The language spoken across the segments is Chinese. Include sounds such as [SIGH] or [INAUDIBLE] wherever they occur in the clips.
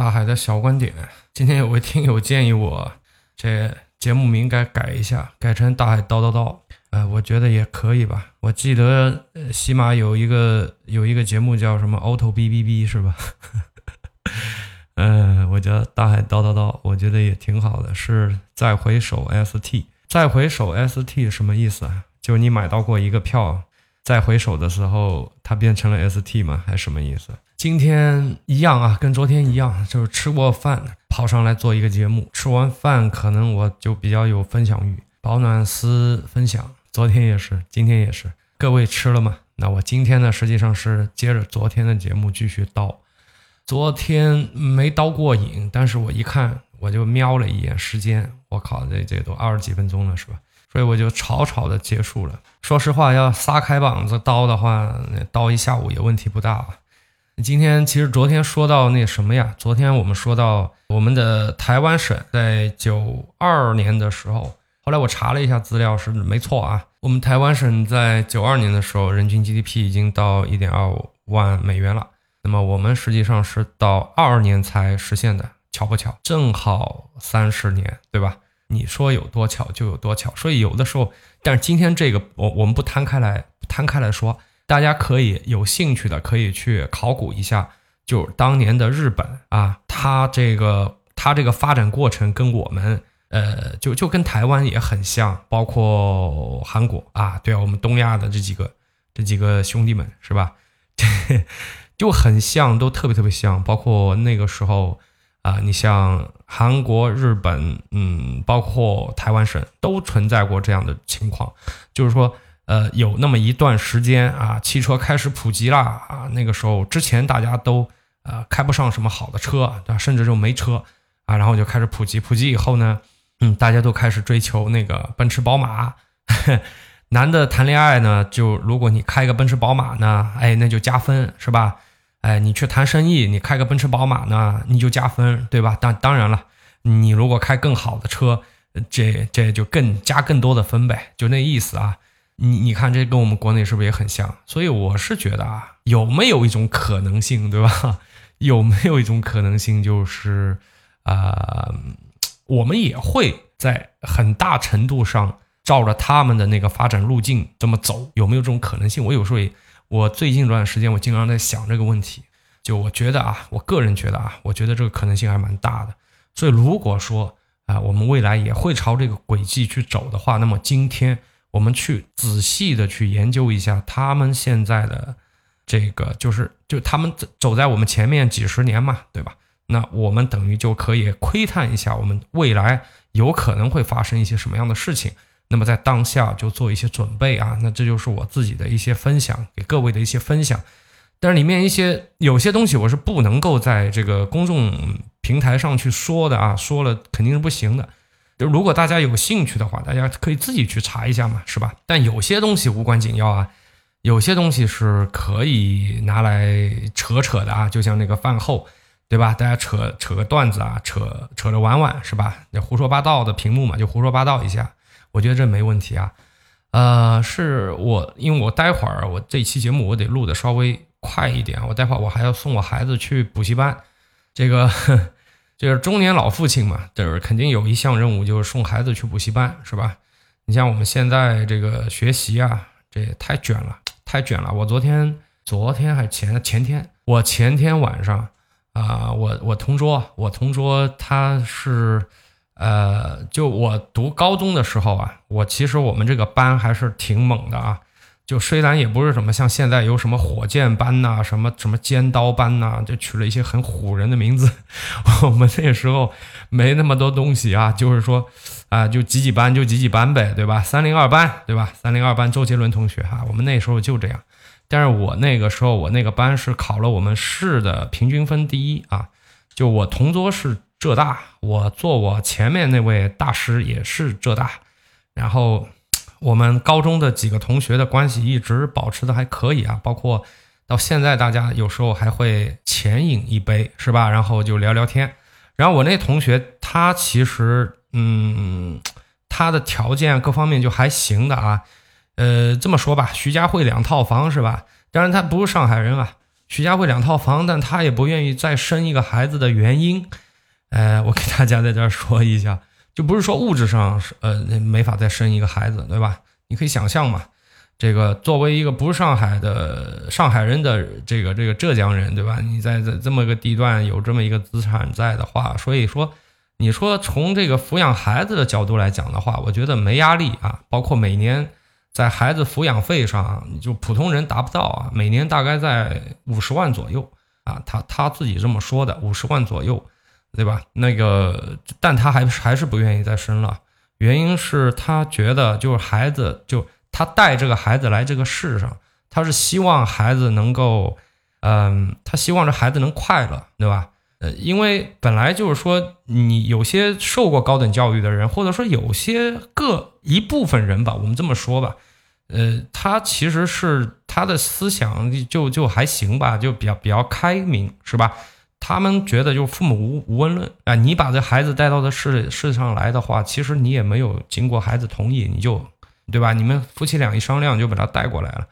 大海的小观点。今天有位听友建议我，这节目名该改一下，改成大海叨叨叨。呃，我觉得也可以吧。我记得喜马有一个有一个节目叫什么 Auto B B B 是吧？嗯，[LAUGHS] 我叫大海叨叨叨，我觉得也挺好的。是再回首 S T，再回首 S T 什么意思啊？就你买到过一个票，再回首的时候，它变成了 S T 吗？还是什么意思？今天一样啊，跟昨天一样，就是吃过饭跑上来做一个节目。吃完饭可能我就比较有分享欲，保暖思分享。昨天也是，今天也是。各位吃了吗？那我今天呢，实际上是接着昨天的节目继续叨。昨天没叨过瘾，但是我一看，我就瞄了一眼时间，我靠，这这都二十几分钟了，是吧？所以我就草草的结束了。说实话，要撒开膀子叨的话，叨一下午也问题不大吧。今天其实昨天说到那什么呀？昨天我们说到我们的台湾省在九二年的时候。后来我查了一下资料，是没错啊。我们台湾省在九二年的时候，人均 GDP 已经到一点二万美元了。那么我们实际上是到二二年才实现的，巧不巧？正好三十年，对吧？你说有多巧就有多巧。所以有的时候，但是今天这个我我们不摊开来摊开来说，大家可以有兴趣的可以去考古一下，就当年的日本啊，它这个它这个发展过程跟我们。呃，就就跟台湾也很像，包括韩国啊，对啊，我们东亚的这几个这几个兄弟们是吧？[LAUGHS] 就很像，都特别特别像。包括那个时候啊，你像韩国、日本，嗯，包括台湾省都存在过这样的情况，就是说，呃，有那么一段时间啊，汽车开始普及了啊，那个时候之前大家都呃开不上什么好的车，对吧？甚至就没车啊，然后就开始普及，普及以后呢？嗯，大家都开始追求那个奔驰宝马。[LAUGHS] 男的谈恋爱呢，就如果你开个奔驰宝马呢，哎，那就加分，是吧？哎，你去谈生意，你开个奔驰宝马呢，你就加分，对吧？当当然了，你如果开更好的车，这这就更加更多的分呗，就那意思啊。你你看，这跟我们国内是不是也很像？所以我是觉得啊，有没有一种可能性，对吧？[LAUGHS] 有没有一种可能性，就是啊？我们也会在很大程度上照着他们的那个发展路径这么走，有没有这种可能性？我有时候也，我最近这段时间我经常在想这个问题。就我觉得啊，我个人觉得啊，我觉得这个可能性还蛮大的。所以如果说啊，我们未来也会朝这个轨迹去走的话，那么今天我们去仔细的去研究一下他们现在的这个，就是就他们走走在我们前面几十年嘛，对吧？那我们等于就可以窥探一下我们未来有可能会发生一些什么样的事情，那么在当下就做一些准备啊。那这就是我自己的一些分享，给各位的一些分享。但是里面一些有些东西我是不能够在这个公众平台上去说的啊，说了肯定是不行的。就如果大家有兴趣的话，大家可以自己去查一下嘛，是吧？但有些东西无关紧要啊，有些东西是可以拿来扯扯的啊，就像那个饭后。对吧？大家扯扯个段子啊，扯扯着玩玩是吧？那胡说八道的屏幕嘛，就胡说八道一下，我觉得这没问题啊。呃，是我，因为我待会儿我这期节目我得录的稍微快一点，我待会儿我还要送我孩子去补习班，这个 [LAUGHS] 就是中年老父亲嘛，就是肯定有一项任务就是送孩子去补习班，是吧？你像我们现在这个学习啊，这也太卷了，太卷了。我昨天昨天还前前天，我前天晚上。啊，我我同桌，我同桌他是，呃，就我读高中的时候啊，我其实我们这个班还是挺猛的啊，就虽然也不是什么像现在有什么火箭班呐，什么什么尖刀班呐，就取了一些很唬人的名字，[LAUGHS] 我们那时候没那么多东西啊，就是说啊，就几几班就几几班呗，对吧？三零二班，对吧？三零二班，周杰伦同学哈，我们那时候就这样。但是我那个时候，我那个班是考了我们市的平均分第一啊，就我同桌是浙大，我坐我前面那位大师也是浙大，然后我们高中的几个同学的关系一直保持的还可以啊，包括到现在大家有时候还会浅饮一杯，是吧？然后就聊聊天。然后我那同学他其实嗯，他的条件各方面就还行的啊。呃，这么说吧，徐家汇两套房是吧？当然他不是上海人啊。徐家汇两套房，但他也不愿意再生一个孩子的原因，呃，我给大家在这儿说一下，就不是说物质上是呃没法再生一个孩子，对吧？你可以想象嘛，这个作为一个不是上海的上海人的这个这个浙江人，对吧？你在这这么个地段有这么一个资产在的话，所以说。你说从这个抚养孩子的角度来讲的话，我觉得没压力啊。包括每年在孩子抚养费上，就普通人达不到啊。每年大概在五十万左右啊，他他自己这么说的，五十万左右，对吧？那个，但他还还是不愿意再生了，原因是他觉得就是孩子，就他带这个孩子来这个世上，他是希望孩子能够，嗯，他希望这孩子能快乐，对吧？呃，因为本来就是说，你有些受过高等教育的人，或者说有些个一部分人吧，我们这么说吧，呃，他其实是他的思想就就还行吧，就比较比较开明，是吧？他们觉得就是父母无无问论啊，你把这孩子带到这世世上来的话，其实你也没有经过孩子同意，你就对吧？你们夫妻俩一商量就把他带过来了，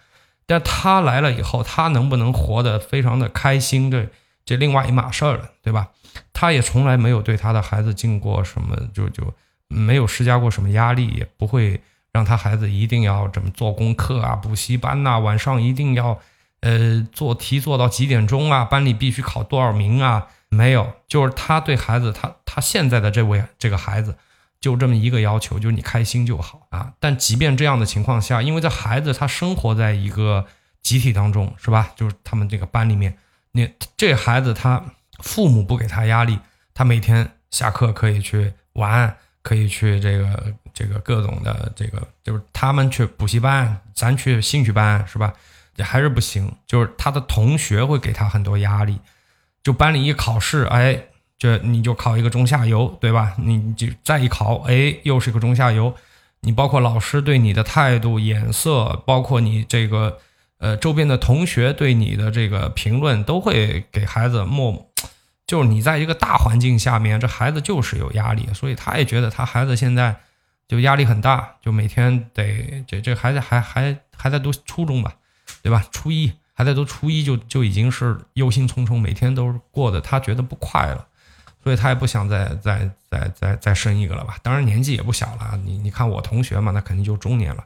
但他来了以后，他能不能活得非常的开心？这？这另外一码事儿了，对吧？他也从来没有对他的孩子经过什么，就就没有施加过什么压力，也不会让他孩子一定要怎么做功课啊、补习班呐，晚上一定要呃做题做到几点钟啊，班里必须考多少名啊？没有，就是他对孩子，他他现在的这位这个孩子，就这么一个要求，就是你开心就好啊。但即便这样的情况下，因为这孩子他生活在一个集体当中，是吧？就是他们这个班里面。你这孩子，他父母不给他压力，他每天下课可以去玩，可以去这个这个各种的这个，就是他们去补习班，咱去兴趣班，是吧？也还是不行，就是他的同学会给他很多压力，就班里一考试，哎，这你就考一个中下游，对吧？你就再一考，哎，又是一个中下游。你包括老师对你的态度、眼色，包括你这个。呃，周边的同学对你的这个评论都会给孩子默，就是你在一个大环境下面，这孩子就是有压力，所以他也觉得他孩子现在就压力很大，就每天得这这孩子还还还在读初中吧，对吧？初一还在读初一，就就已经是忧心忡忡，每天都过得他觉得不快了，所以他也不想再再再再再生一个了吧？当然年纪也不小了，你你看我同学嘛，那肯定就中年了。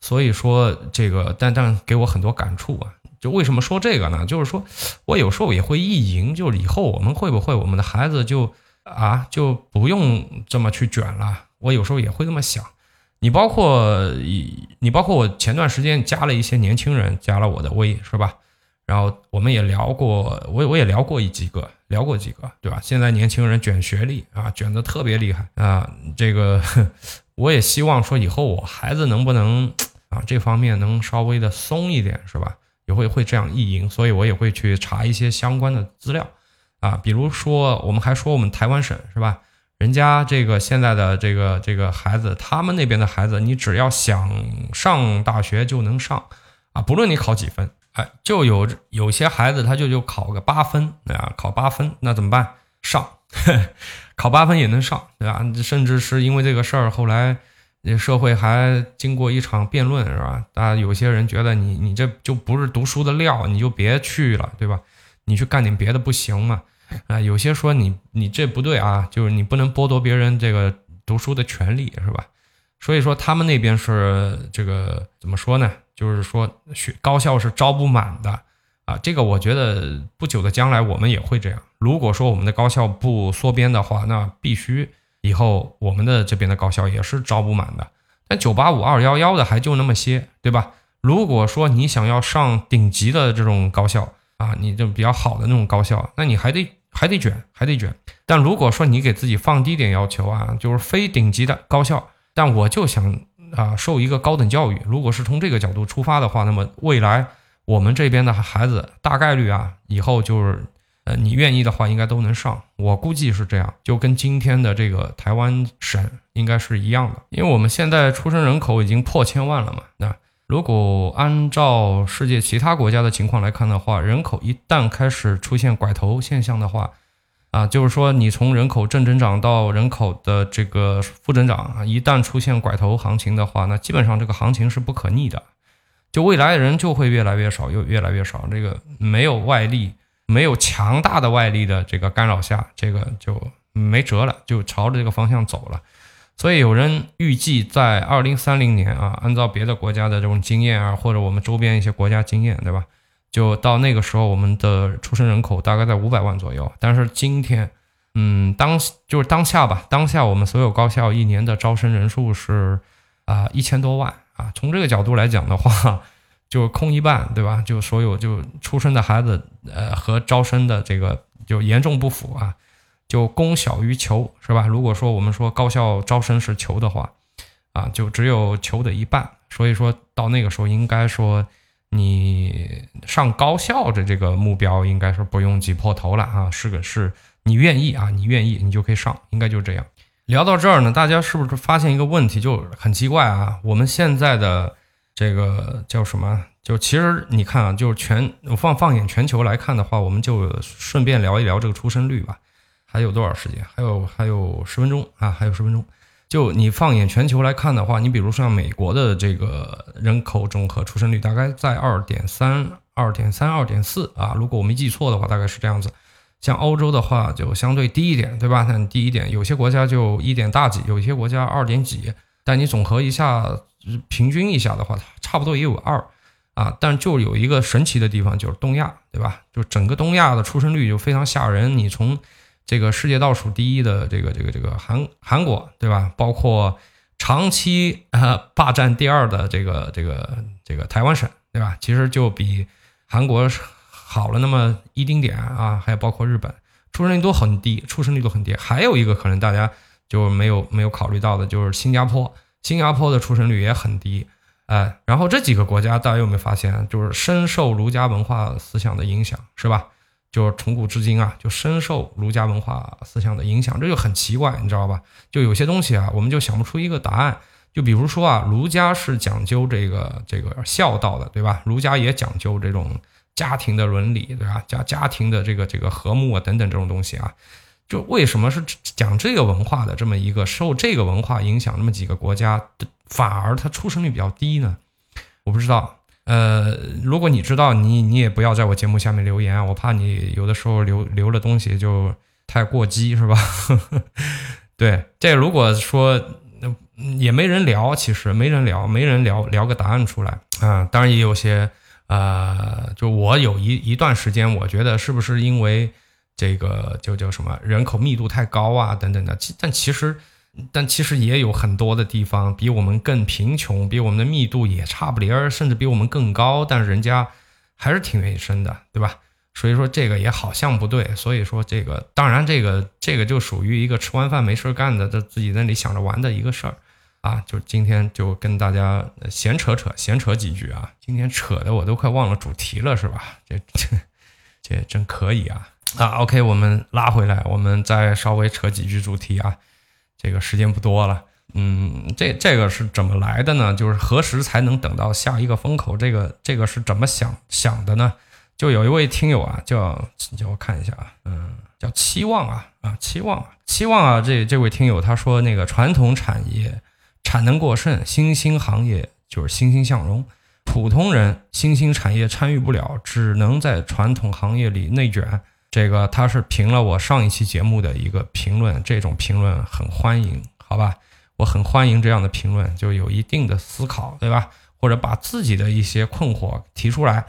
所以说这个，但但给我很多感触啊！就为什么说这个呢？就是说我有时候也会意淫，就是以后我们会不会我们的孩子就啊就不用这么去卷了？我有时候也会这么想。你包括你包括我前段时间加了一些年轻人加了我的微是吧？然后我们也聊过，我我也聊过一几个，聊过几个，对吧？现在年轻人卷学历啊，卷的特别厉害啊！这个 [LAUGHS] 我也希望说以后我孩子能不能。啊，这方面能稍微的松一点是吧？也会会这样意淫，所以我也会去查一些相关的资料啊，比如说我们还说我们台湾省是吧？人家这个现在的这个这个孩子，他们那边的孩子，你只要想上大学就能上啊，不论你考几分，哎，就有有些孩子他就就考个八分啊，考八分那怎么办？上，[LAUGHS] 考八分也能上，对吧？甚至是因为这个事儿后来。社会还经过一场辩论，是吧？大家有些人觉得你你这就不是读书的料，你就别去了，对吧？你去干点别的不行吗？啊，有些说你你这不对啊，就是你不能剥夺别人这个读书的权利，是吧？所以说他们那边是这个怎么说呢？就是说学高校是招不满的啊。这个我觉得不久的将来我们也会这样。如果说我们的高校不缩编的话，那必须。以后我们的这边的高校也是招不满的，但九八五二幺幺的还就那么些，对吧？如果说你想要上顶级的这种高校啊，你就比较好的那种高校，那你还得还得卷，还得卷。但如果说你给自己放低点要求啊，就是非顶级的高校，但我就想啊受一个高等教育。如果是从这个角度出发的话，那么未来我们这边的孩子大概率啊，以后就是。呃，你愿意的话，应该都能上。我估计是这样，就跟今天的这个台湾省应该是一样的。因为我们现在出生人口已经破千万了嘛。那如果按照世界其他国家的情况来看的话，人口一旦开始出现拐头现象的话，啊，就是说你从人口正增长到人口的这个负增长啊，一旦出现拐头行情的话，那基本上这个行情是不可逆的。就未来的人就会越来越少，又越来越少。这个没有外力，没有强大的外力的这个干扰下，这个就没辙了，就朝着这个方向走了。所以有人预计在二零三零年啊，按照别的国家的这种经验啊，或者我们周边一些国家经验，对吧？就到那个时候，我们的出生人口大概在五百万左右。但是今天，嗯，当就是当下吧，当下我们所有高校一年的招生人数是啊一千多万。啊，从这个角度来讲的话，就空一半，对吧？就所有就出生的孩子，呃，和招生的这个就严重不符啊，就供小于求，是吧？如果说我们说高校招生是求的话，啊，就只有求的一半，所以说到那个时候，应该说你上高校的这个目标应该是不用挤破头了啊，是个是你愿意啊，你愿意你就可以上，应该就这样。聊到这儿呢，大家是不是发现一个问题，就很奇怪啊？我们现在的这个叫什么？就其实你看啊，就是全放放眼全球来看的话，我们就顺便聊一聊这个出生率吧。还有多少时间？还有还有十分钟啊？还有十分钟。就你放眼全球来看的话，你比如像美国的这个人口总和出生率大概在二点三、二点三、二点四啊，如果我没记错的话，大概是这样子。像欧洲的话就相对低一点，对吧？但低一点，有些国家就一点大几，有些国家二点几。但你总和一下，平均一下的话，差不多也有二啊。但就有一个神奇的地方，就是东亚，对吧？就整个东亚的出生率就非常吓人。你从这个世界倒数第一的这个这个这个韩韩国，对吧？包括长期啊霸占第二的这个这个这个台湾省，对吧？其实就比韩国。好了那么一丁点啊，还有包括日本，出生率都很低，出生率都很低。还有一个可能大家就没有没有考虑到的，就是新加坡，新加坡的出生率也很低，哎，然后这几个国家大家有没有发现，就是深受儒家文化思想的影响，是吧？就是从古至今啊，就深受儒家文化思想的影响，这就很奇怪，你知道吧？就有些东西啊，我们就想不出一个答案。就比如说啊，儒家是讲究这个这个孝道的，对吧？儒家也讲究这种。家庭的伦理，对吧？家家庭的这个这个和睦啊，等等这种东西啊，就为什么是讲这个文化的这么一个受这个文化影响那么几个国家，反而它出生率比较低呢？我不知道。呃，如果你知道，你你也不要在我节目下面留言啊，我怕你有的时候留留了东西就太过激，是吧？[LAUGHS] 对，这如果说也没人聊，其实没人聊，没人聊聊个答案出来啊。当然也有些。呃，就我有一一段时间，我觉得是不是因为这个就叫什么人口密度太高啊等等的，但其实但其实也有很多的地方比我们更贫穷，比我们的密度也差不离儿，甚至比我们更高，但是人家还是挺愿意生的，对吧？所以说这个也好像不对，所以说这个当然这个这个就属于一个吃完饭没事干的，这自己那里想着玩的一个事儿。啊，就今天就跟大家闲扯扯，闲扯几句啊。今天扯的我都快忘了主题了，是吧？这这这真可以啊！啊，OK，我们拉回来，我们再稍微扯几句主题啊。这个时间不多了，嗯，这这个是怎么来的呢？就是何时才能等到下一个风口？这个这个是怎么想想的呢？就有一位听友啊，叫叫我看一下啊，嗯，叫期望啊啊，期望啊，期望啊，这这位听友他说那个传统产业。产能过剩，新兴行业就是欣欣向荣，普通人新兴产业参与不了，只能在传统行业里内卷。这个他是评了我上一期节目的一个评论，这种评论很欢迎，好吧？我很欢迎这样的评论，就有一定的思考，对吧？或者把自己的一些困惑提出来，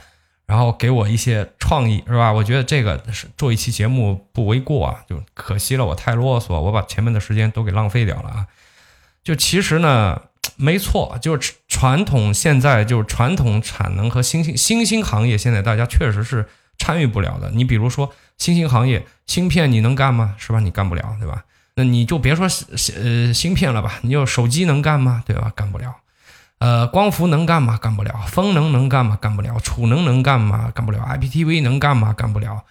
然后给我一些创意，是吧？我觉得这个做一期节目不为过啊，就可惜了，我太啰嗦，我把前面的时间都给浪费掉了啊。就其实呢，没错，就是传统现在就是传统产能和新兴新兴行业，现在大家确实是参与不了的。你比如说新兴行业，芯片你能干吗？是吧？你干不了，对吧？那你就别说呃芯片了吧，你就手机能干吗？对吧？干不了。呃，光伏能干吗？干不了。风能能干吗？干不了。储能能干吗？干不了。IPTV 能干吗？干不了。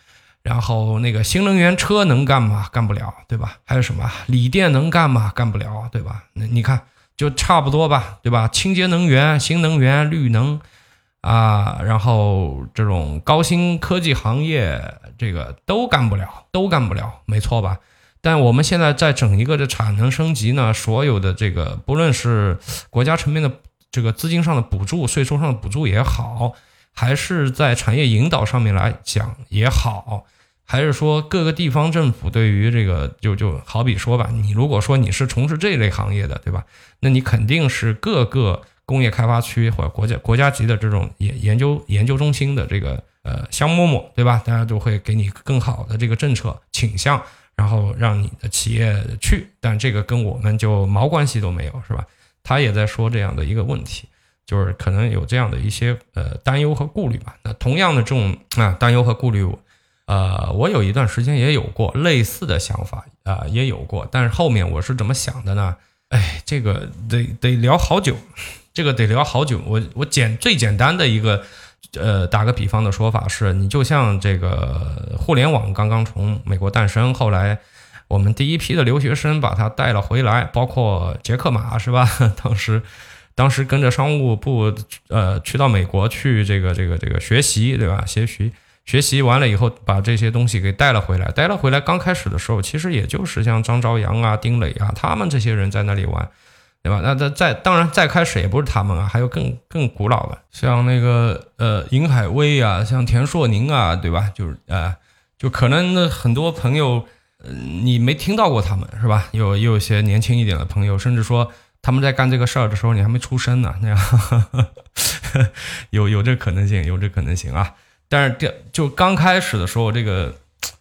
然后那个新能源车能干吗？干不了，对吧？还有什么锂电能干吗？干不了，对吧？那你看就差不多吧，对吧？清洁能源、新能源、绿能啊，然后这种高新科技行业，这个都干不了，都干不了，没错吧？但我们现在在整一个的产能升级呢，所有的这个不论是国家层面的这个资金上的补助、税收上的补助也好，还是在产业引导上面来讲也好，还是说各个地方政府对于这个，就就好比说吧，你如果说你是从事这类行业的，对吧？那你肯定是各个工业开发区或者国家国家级的这种研研究研究中心的这个呃香饽饽，对吧？大家都会给你更好的这个政策倾向。然后让你的企业去，但这个跟我们就毛关系都没有，是吧？他也在说这样的一个问题，就是可能有这样的一些呃担忧和顾虑吧。那同样的这种啊担忧和顾虑，呃，我有一段时间也有过类似的想法啊，也有过，但是后面我是怎么想的呢？哎，这个得得聊好久，这个得聊好久。我我简最简单的一个。呃，打个比方的说法是，你就像这个互联网刚刚从美国诞生，后来我们第一批的留学生把它带了回来，包括杰克马是吧？[LAUGHS] 当时，当时跟着商务部呃去到美国去这个这个这个学习对吧？学习学习完了以后，把这些东西给带了回来，带了回来。刚开始的时候，其实也就是像张朝阳啊、丁磊啊他们这些人在那里玩。对吧？那在在当然再开始也不是他们啊，还有更更古老的，像那个呃尹海威啊，像田硕宁啊，对吧？就是呃，就可能很多朋友，呃，你没听到过他们是吧？有有些年轻一点的朋友，甚至说他们在干这个事儿的时候，你还没出生呢，那样 [LAUGHS] 有有这可能性，有这可能性啊。但是这就刚开始的时候，这个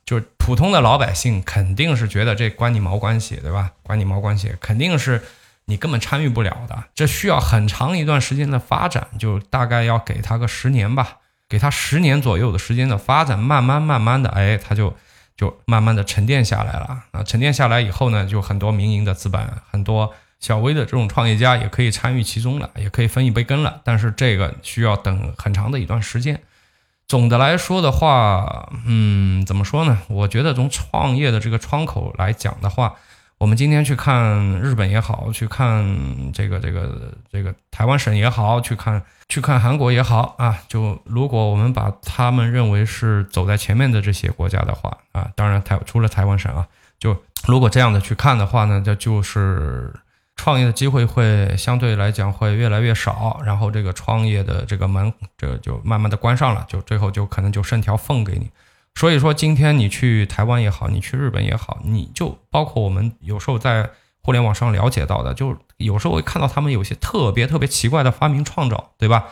就是普通的老百姓肯定是觉得这关你毛关系，对吧？关你毛关系，肯定是。你根本参与不了的，这需要很长一段时间的发展，就大概要给他个十年吧，给他十年左右的时间的发展，慢慢慢慢的，哎，他就就慢慢的沉淀下来了啊，沉淀下来以后呢，就很多民营的资本，很多小微的这种创业家也可以参与其中了，也可以分一杯羹了，但是这个需要等很长的一段时间。总的来说的话，嗯，怎么说呢？我觉得从创业的这个窗口来讲的话。我们今天去看日本也好，去看这个这个这个台湾省也好，去看去看韩国也好啊。就如果我们把他们认为是走在前面的这些国家的话啊，当然台除了台湾省啊，就如果这样的去看的话呢，这就是创业的机会会相对来讲会越来越少，然后这个创业的这个门这就慢慢的关上了，就最后就可能就剩条缝给你。所以说，今天你去台湾也好，你去日本也好，你就包括我们有时候在互联网上了解到的，就有时候会看到他们有些特别特别奇怪的发明创造，对吧？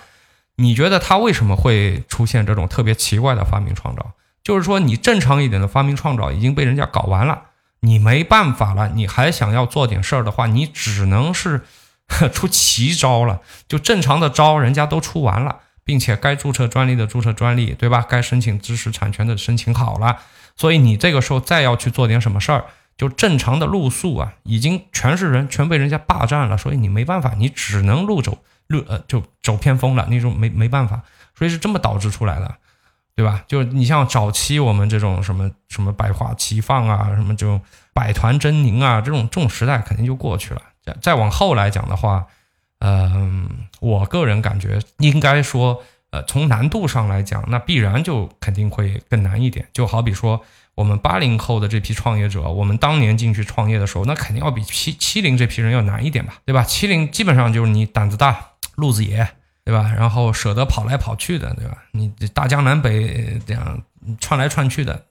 你觉得他为什么会出现这种特别奇怪的发明创造？就是说，你正常一点的发明创造已经被人家搞完了，你没办法了，你还想要做点事儿的话，你只能是 [LAUGHS] 出奇招了。就正常的招，人家都出完了。并且该注册专利的注册专利，对吧？该申请知识产权的申请好了，所以你这个时候再要去做点什么事儿，就正常的路数啊，已经全是人，全被人家霸占了，所以你没办法，你只能路走路呃，就走偏锋了，那种没没办法，所以是这么导致出来的，对吧？就你像早期我们这种什么什么百花齐放啊，什么这种百团争鸣啊，这种这种时代肯定就过去了。再再往后来讲的话。嗯，我个人感觉应该说，呃，从难度上来讲，那必然就肯定会更难一点。就好比说，我们八零后的这批创业者，我们当年进去创业的时候，那肯定要比七七零这批人要难一点吧，对吧？七零基本上就是你胆子大、路子野，对吧？然后舍得跑来跑去的，对吧？你大江南北这样串来串去的，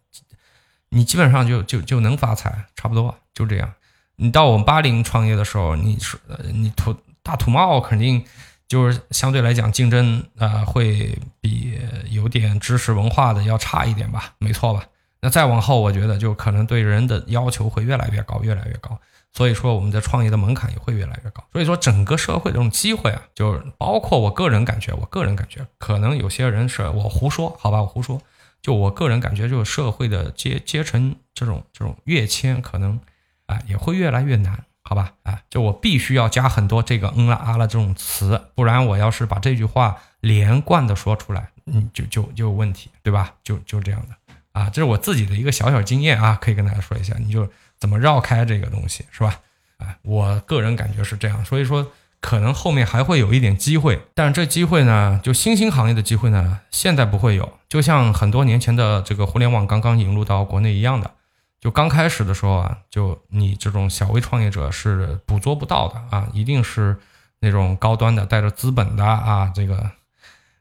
你基本上就就就能发财，差不多就这样。你到我们八零创业的时候，你是你图。大土帽肯定就是相对来讲竞争啊会比有点知识文化的要差一点吧，没错吧？那再往后，我觉得就可能对人的要求会越来越高，越来越高。所以说，我们的创业的门槛也会越来越高。所以说，整个社会这种机会啊，就是包括我个人感觉，我个人感觉，可能有些人是我胡说，好吧，我胡说。就我个人感觉，就是社会的阶阶层这种这种跃迁，可能啊也会越来越难。好吧，啊，就我必须要加很多这个嗯啦啊啦这种词，不然我要是把这句话连贯的说出来，嗯，就就就有问题，对吧？就就这样的啊，这是我自己的一个小小经验啊，可以跟大家说一下，你就怎么绕开这个东西，是吧？啊，我个人感觉是这样，所以说可能后面还会有一点机会，但是这机会呢，就新兴行业的机会呢，现在不会有，就像很多年前的这个互联网刚刚引入到国内一样的。就刚开始的时候啊，就你这种小微创业者是捕捉不到的啊，一定是那种高端的带着资本的啊，这个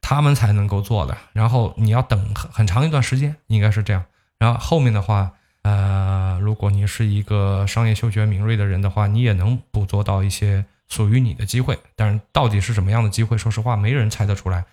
他们才能够做的。然后你要等很很长一段时间，应该是这样。然后后面的话，呃，如果你是一个商业嗅觉敏锐的人的话，你也能捕捉到一些属于你的机会。但是到底是什么样的机会，说实话，没人猜得出来。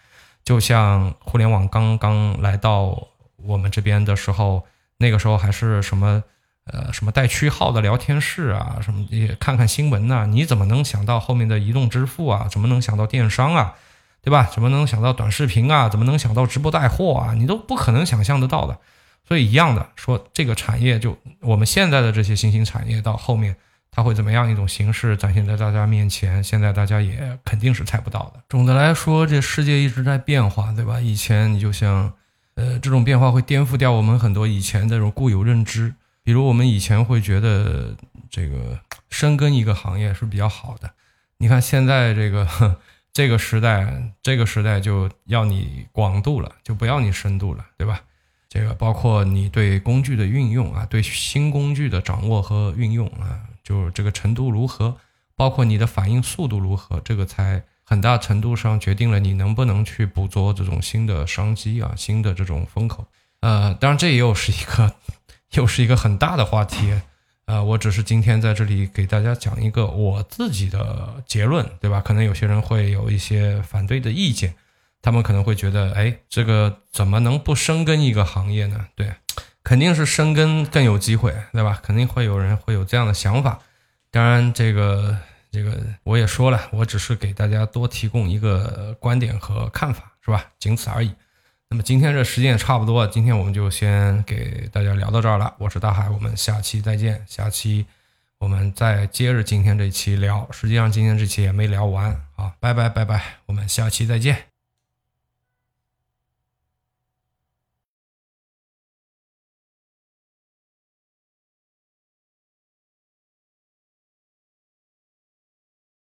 就像互联网刚刚来到我们这边的时候，那个时候还是什么呃什么带区号的聊天室啊，什么也看看新闻呐，你怎么能想到后面的移动支付啊？怎么能想到电商啊？对吧？怎么能想到短视频啊？怎么能想到直播带货啊？你都不可能想象得到的。所以一样的说，这个产业就我们现在的这些新兴产业，到后面它会怎么样一种形式展现在大家面前？现在大家也肯定是猜不到的。总的来说，这世界一直在变化，对吧？以前你就像，呃，这种变化会颠覆掉我们很多以前这种固有认知。比如我们以前会觉得这个深耕一个行业是比较好的，你看现在这个 [LAUGHS] 这个时代，这个时代就要你广度了，就不要你深度了，对吧？这个包括你对工具的运用啊，对新工具的掌握和运用啊，就这个程度如何，包括你的反应速度如何，这个才很大程度上决定了你能不能去捕捉这种新的商机啊，新的这种风口。呃，当然这又是一个，[LAUGHS] 又是一个很大的话题。呃，我只是今天在这里给大家讲一个我自己的结论，对吧？可能有些人会有一些反对的意见。他们可能会觉得，哎，这个怎么能不深耕一个行业呢？对，肯定是深耕更有机会，对吧？肯定会有人会有这样的想法。当然，这个这个我也说了，我只是给大家多提供一个观点和看法，是吧？仅此而已。那么今天这时间也差不多，今天我们就先给大家聊到这儿了。我是大海，我们下期再见。下期我们再接着今天这期聊，实际上今天这期也没聊完啊，拜拜拜拜，我们下期再见。